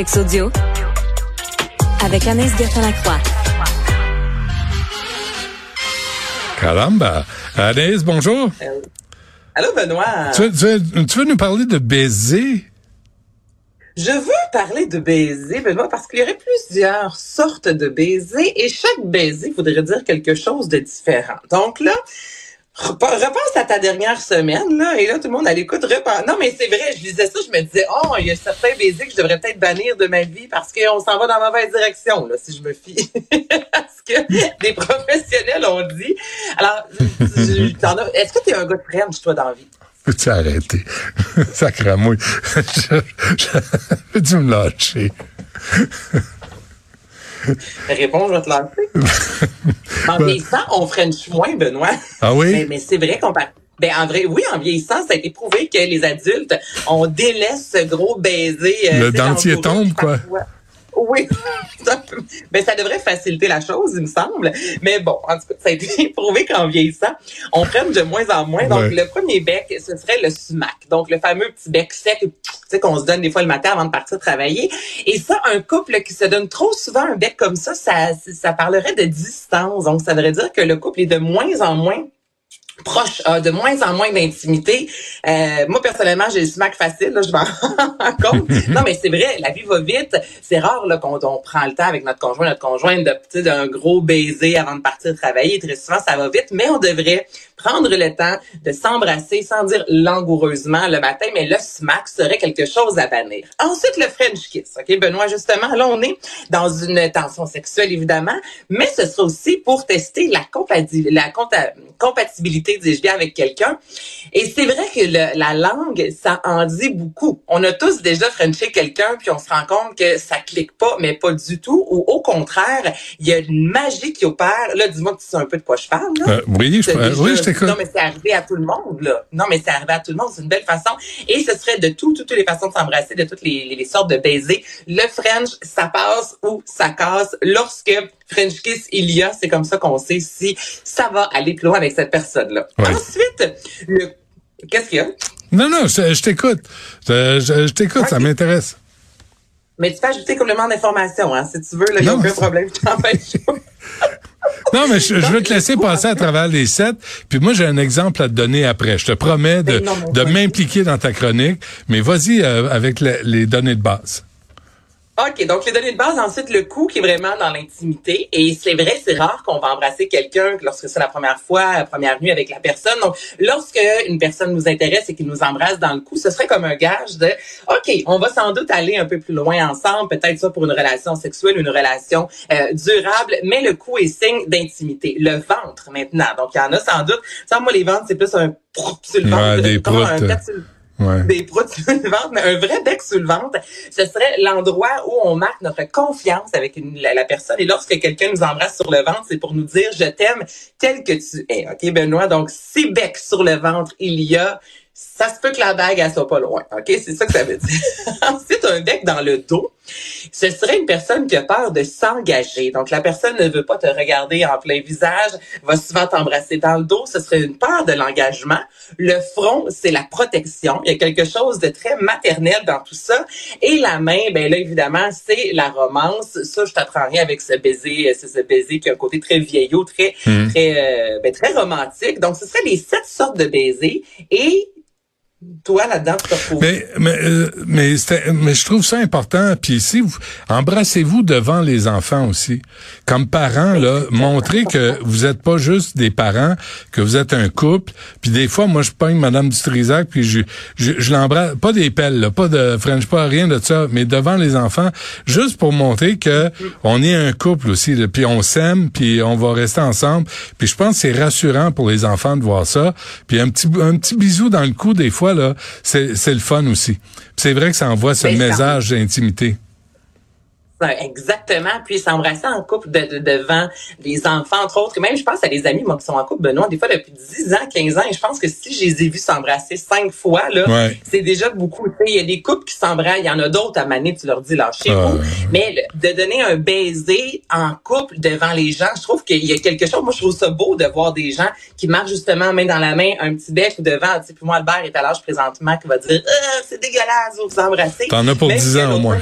Sex audio avec Anaïs Gertin-Lacroix. Caramba. Anaïs, bonjour. Allô, Benoît. Tu, veux- tu veux- tu veux nous parler de baiser? Je veux parler de baiser, Benoît, parce qu'il y aurait plusieurs sortes de baisers et chaque baiser voudrait dire quelque chose de différent. Donc là, repense à ta dernière semaine, là, et là, tout le monde à l'écoute repense. Non, mais c'est vrai, je disais ça, je me disais, oh, il y a certains baisers que je devrais peut-être bannir de ma vie parce qu'on s'en va dans la mauvaise direction, là, si je me fie à ce que des professionnels ont dit. Alors, est-ce que tu es un gars de French, toi, dans la vie? Peux-tu arrêter? Sacramouille. Peux-tu me lâcher? Réponds, je vais te lancer. en vieillissant, on French moins, Benoît. Ah oui? Mais, mais c'est vrai qu'on parle. Ben, en vrai, oui, en vieillissant, ça a été prouvé que les adultes, on délaisse ce gros baiser. euh, Le dentier tombe, quoi. parfois. Oui, ben, ça devrait faciliter la chose, il me semble. Mais bon, en tout cas, ça a été prouvé qu'en vieillissant, on prenne de moins en moins. Donc, Ouais. le premier bec, ce serait le sumac. Donc, le fameux petit bec sec, tu sais, qu'on se donne des fois le matin avant de partir travailler. Et ça, un couple qui se donne trop souvent un bec comme ça, ça, ça parlerait de distance. Donc, ça voudrait dire que le couple est de moins en moins proche, de moins en moins d'intimité. Euh, moi, personnellement, j'ai le smack facile, là, je m'en rends compte. non, mais c'est vrai, la vie va vite. C'est rare là, qu'on on prend le temps avec notre conjoint, notre conjointe, de, d'un gros baiser avant de partir travailler. Très souvent, ça va vite, mais on devrait prendre le temps de s'embrasser sans dire langoureusement le matin, mais le smack serait quelque chose à bannir. Ensuite, le French kiss. OK, Benoît, justement, là, on est dans une tension sexuelle, évidemment, mais ce sera aussi pour tester la, compati- la conta- compatibilité, dis-je bien, avec quelqu'un. Et c'est vrai que le- la langue, ça en dit beaucoup. On a tous déjà frenché quelqu'un, puis on se rend compte que ça clique pas, mais pas du tout. Ou au contraire, il y a une magie qui opère. Là, dis-moi que tu sais un peu de quoi je parle. Là. Euh, oui, je, euh, déjà- oui, je Non, mais c'est arrivé à tout le monde, là. Non, mais c'est arrivé à tout le monde. C'est une belle façon. Et ce serait de tout, toutes les façons de s'embrasser, de toutes les, les, les sortes de baisers. Le French, ça passe ou ça casse. Lorsque French kiss il y a, c'est comme ça qu'on sait si ça va aller plus loin avec cette personne-là. Ensuite, le, qu'est-ce qu'il y a? Non, non, je, t'écoute. Je, t'écoute, ça Ok. m'intéresse. Mais tu peux ajouter complément d'information, hein, si tu veux, là, il n'y a aucun problème, je t'empêche. Non, mais je, je veux te laisser passer à travers les sept. Puis moi, j'ai un exemple à te donner après. Je te promets de, Ben de m'impliquer dans ta chronique. Mais vas-y euh, avec le- les données de base. OK, donc les données de base, ensuite le coup qui est vraiment dans l'intimité. Et c'est vrai, c'est rare qu'on va embrasser quelqu'un lorsque c'est la première fois, la première nuit avec la personne. Donc, lorsque une personne nous intéresse et qu'il nous embrasse dans le cou, ce serait comme un gage de OK, on va sans doute aller un peu plus loin ensemble, peut-être ça pour une relation sexuelle, une relation euh, durable, mais le cou est signe d'intimité. Le ventre maintenant. Donc, il y en a sans doute. Sans moi, les ventres, c'est plus un sur le Ouais, ventre. des Comment, proutes. un Des proutes sur le ventre, mais un vrai bec sur le ventre, ce serait l'endroit où on marque notre confiance avec la, personne. Et lorsque quelqu'un nous embrasse sur le ventre, c'est pour nous dire je t'aime tel que tu es. OK, Benoît? Donc, si bec sur le ventre il y a, ça se peut que la bague, elle soit pas loin. OK? C'est ça que ça veut dire. Ensuite, un bec dans le dos. Ce serait une personne qui a peur de s'engager. Donc, la personne ne veut pas te regarder en plein visage, va souvent t'embrasser dans le dos. Ce serait une peur de l'engagement. Le front, c'est la protection. Il y a quelque chose de très maternel dans tout ça. Et la main, ben là, évidemment, c'est la romance. Ça, je t'apprends rien avec ce baiser, c'est ce baiser qui a un côté très vieillot, très, Mhm. très, euh, ben, très romantique. Donc, ce serait les sept sortes de baisers. Et toi, là-dedans. Mais mais euh, mais, mais je trouve ça important. Puis ici, vous, embrassez-vous devant les enfants aussi, comme parents là, montrez que vous êtes pas juste des parents, que vous êtes un couple. Puis des fois, moi, je pogne Madame Dutrisac, puis je je, je l'embrasse, pas des pelles, là, pas de French, pas rien de ça, mais devant les enfants, juste pour montrer que on est un couple aussi. là, puis on s'aime, puis on va rester ensemble. Puis je pense que c'est rassurant pour les enfants de voir ça. Puis un petit un petit bisou dans le cou des fois là, c'est le fun aussi. C'est vrai que ça envoie ce Ben, message d'intimité. Exactement. Puis s'embrasser en couple de, de- devant des enfants, entre autres. Même, je pense à des amis, moi, qui sont en couple, Benoît, des fois depuis 10 ans, 15 ans. Et je pense que si je les ai vus s'embrasser cinq fois, là, Ouais. c'est déjà beaucoup. Tu sais, Il y a des couples qui s'embrassent. Il y en a d'autres à maner, tu leur dis, lâchez-vous. Ah. Mais le- de donner un baiser en couple devant les gens, je trouve qu'il y a quelque chose. Moi, je trouve ça beau de voir des gens qui marchent justement main dans la main, un petit bec devant. Tu sais, puis moi, Albert est à l'âge présentement qui va dire, ah, c'est dégueulasse, vous vous embrassez. T'en as pour Même 10 si ans au moins.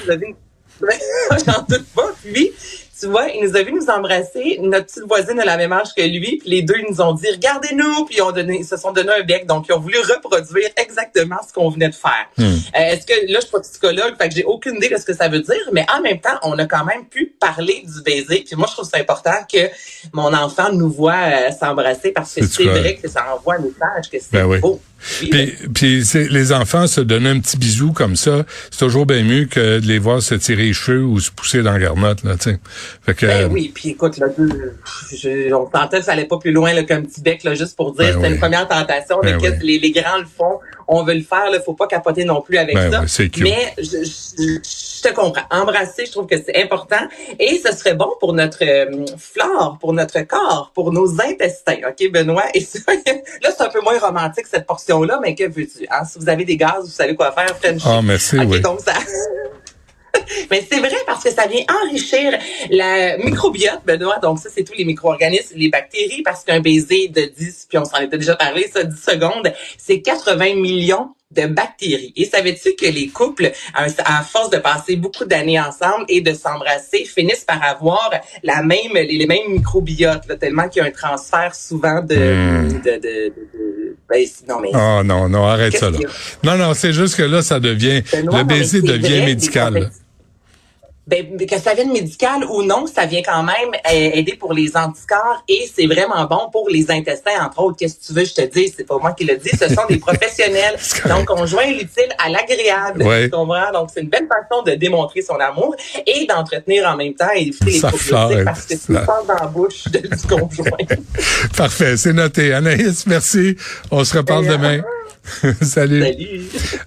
J'en doute pas. Puis, tu vois, il nous a vu nous embrasser. Notre petite voisine a la même âge que lui. Puis les deux, ils nous ont dit, regardez-nous. Puis ils, ont donné, ils se sont donné un bec. Donc, ils ont voulu reproduire exactement ce qu'on venait de faire. Hmm. Euh, Est-ce que, là, je suis pas psychologue, fait que j'ai aucune idée de ce que ça veut dire. Mais en même temps, on a quand même pu parler du baiser. Puis moi, je trouve c'est important que mon enfant nous voit euh, s'embrasser parce que C'est vrai que ça envoie un message que c'est Ben oui. beau. Oui, ben, Puis, les enfants se donner un petit bisou comme ça, c'est toujours bien mieux que de les voir se tirer les cheveux ou se pousser dans la garnotte, là, tu sais. Fait que, Ben oui, puis écoute, là, je, on tentait que ça allait pas plus loin là, qu'un petit bec, là, juste pour dire, Ben c'était oui. une première tentation, Ben mais oui. les, les grands le font, on veut le faire, là, faut pas capoter non plus avec Ben ça. oui, mais je, je- je te comprends. Embrasser, je trouve que c'est important et ce serait bon pour notre euh, flore, pour notre corps, pour nos intestins, ok, Benoît? Et ça, là, c'est un peu moins romantique cette portion-là, mais que veux-tu? Hein? Si vous avez des gaz, vous savez quoi faire, French. Ah, merci, Ok, oui. donc ça. Mais c'est vrai parce que ça vient enrichir la microbiote, Benoît. Donc ça, c'est tous les micro-organismes, les bactéries, parce qu'un baiser de 10, puis on s'en était déjà parlé, ça, 10 secondes, c'est 80 millions de bactéries. Et savais-tu que les couples, à, force de passer beaucoup d'années ensemble et de s'embrasser, finissent par avoir la même, les, mêmes microbiotes, là, tellement qu'il y a un transfert souvent de... Hmm. de, de, de- de- ben, non, mais Oh non, non, arrête ça là. Non, non, c'est juste que là, ça devient, le baiser devient médical. Ben, que ça vienne médical ou non, ça vient quand même euh, aider pour les anticorps et c'est vraiment bon pour les intestins, entre autres. Qu'est-ce que tu veux, je te dis, c'est pas moi qui le dis, ce sont des professionnels. C'est. Donc, on joint l'utile à l'agréable. Ouais. Donc, c'est une belle façon de démontrer son amour et d'entretenir en même temps et éviter les probiotiques parce que tu ça. passes dans la bouche de- du conjoint. Parfait, c'est noté. Anaïs, merci. On se reparle demain. Salut. Salut.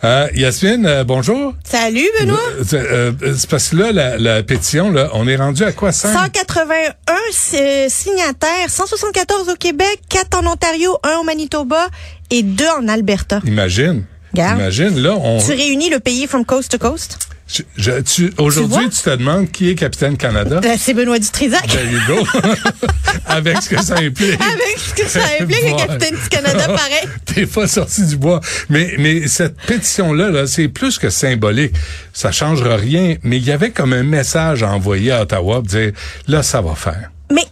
Euh, Yasmine, euh, bonjour. Salut, Benoît. Euh, euh, c'est parce que là, la, la pétition, là, on est rendu à quoi? 5? 181 euh, signataires, 174 au Québec, 4 en Ontario, 1 au Manitoba et 2 en Alberta. Imagine. Imagine, là, on... Tu réunis le pays from coast to coast? je- je- tu- Aujourd'hui, tu te demandes qui est capitaine Canada? Ben, c'est Benoît Dutrisac. There you go. Avec ce que ça implique. Avec ce que ça implique, le capitaine du Canada, pareil. T'es pas sorti du bois. Mais, mais cette pétition-là, là, c'est plus que symbolique. Ça changera rien. Mais il y avait comme un message à envoyer à Ottawa pour dire, là, ça va faire. Mais,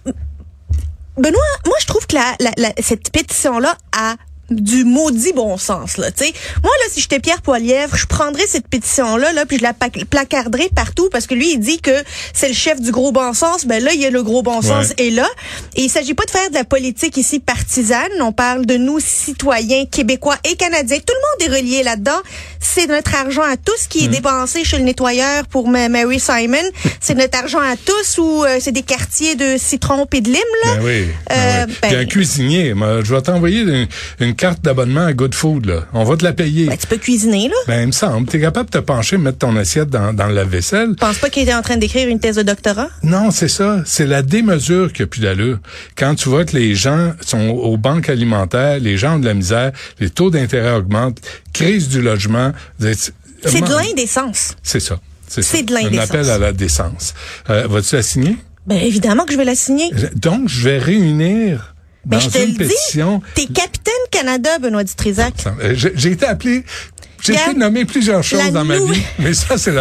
Benoît, moi, je trouve que la, la, la- cette pétition-là a du maudit bon sens là, tu sais. Moi là si j'étais Pierre Poilièvre, je prendrais cette pétition là là puis je la placarderais partout parce que lui il dit que c'est le chef du gros bon sens, ben là il y a le gros bon sens Ouais. est là et il s'agit pas de faire de la politique ici partisane, on parle de nous citoyens québécois et canadiens. Tout le monde est relié là-dedans. C'est notre argent à tous qui est Mm. dépensé chez le nettoyeur pour Ma- Mary Simon. c'est notre argent à tous ou euh, c'est des quartiers de citron et de lime là. Ben oui. ben Euh, ben- Puis un cuisinier, je vais t'envoyer une, une carte d'abonnement à Good Food. Là. On va te la payer. Ben, tu peux cuisiner là. Ben, il me semble. T'es capable de te pencher, mettre ton assiette dans, dans la vaisselle. Pense pas qu'il était en train d'écrire une thèse de doctorat? Non, c'est ça. C'est la démesure qui a plus d'allure. Quand tu vois que les gens sont aux banques alimentaires, les gens ont de la misère, les taux d'intérêt augmentent, crise du logement. C'est de l'indécence. C'est ça. C'est de Un l'indécence. appel à la décence. Euh, Vas-tu la signer? Ben évidemment que je vais la signer. Donc, je vais réunir dans Ben je te une le pétition. dis, t'es capitaine Canada, Benoît Dutrisac? J'ai été appelé, j'ai été nommé plusieurs choses la dans ma vie, mais ça, c'est la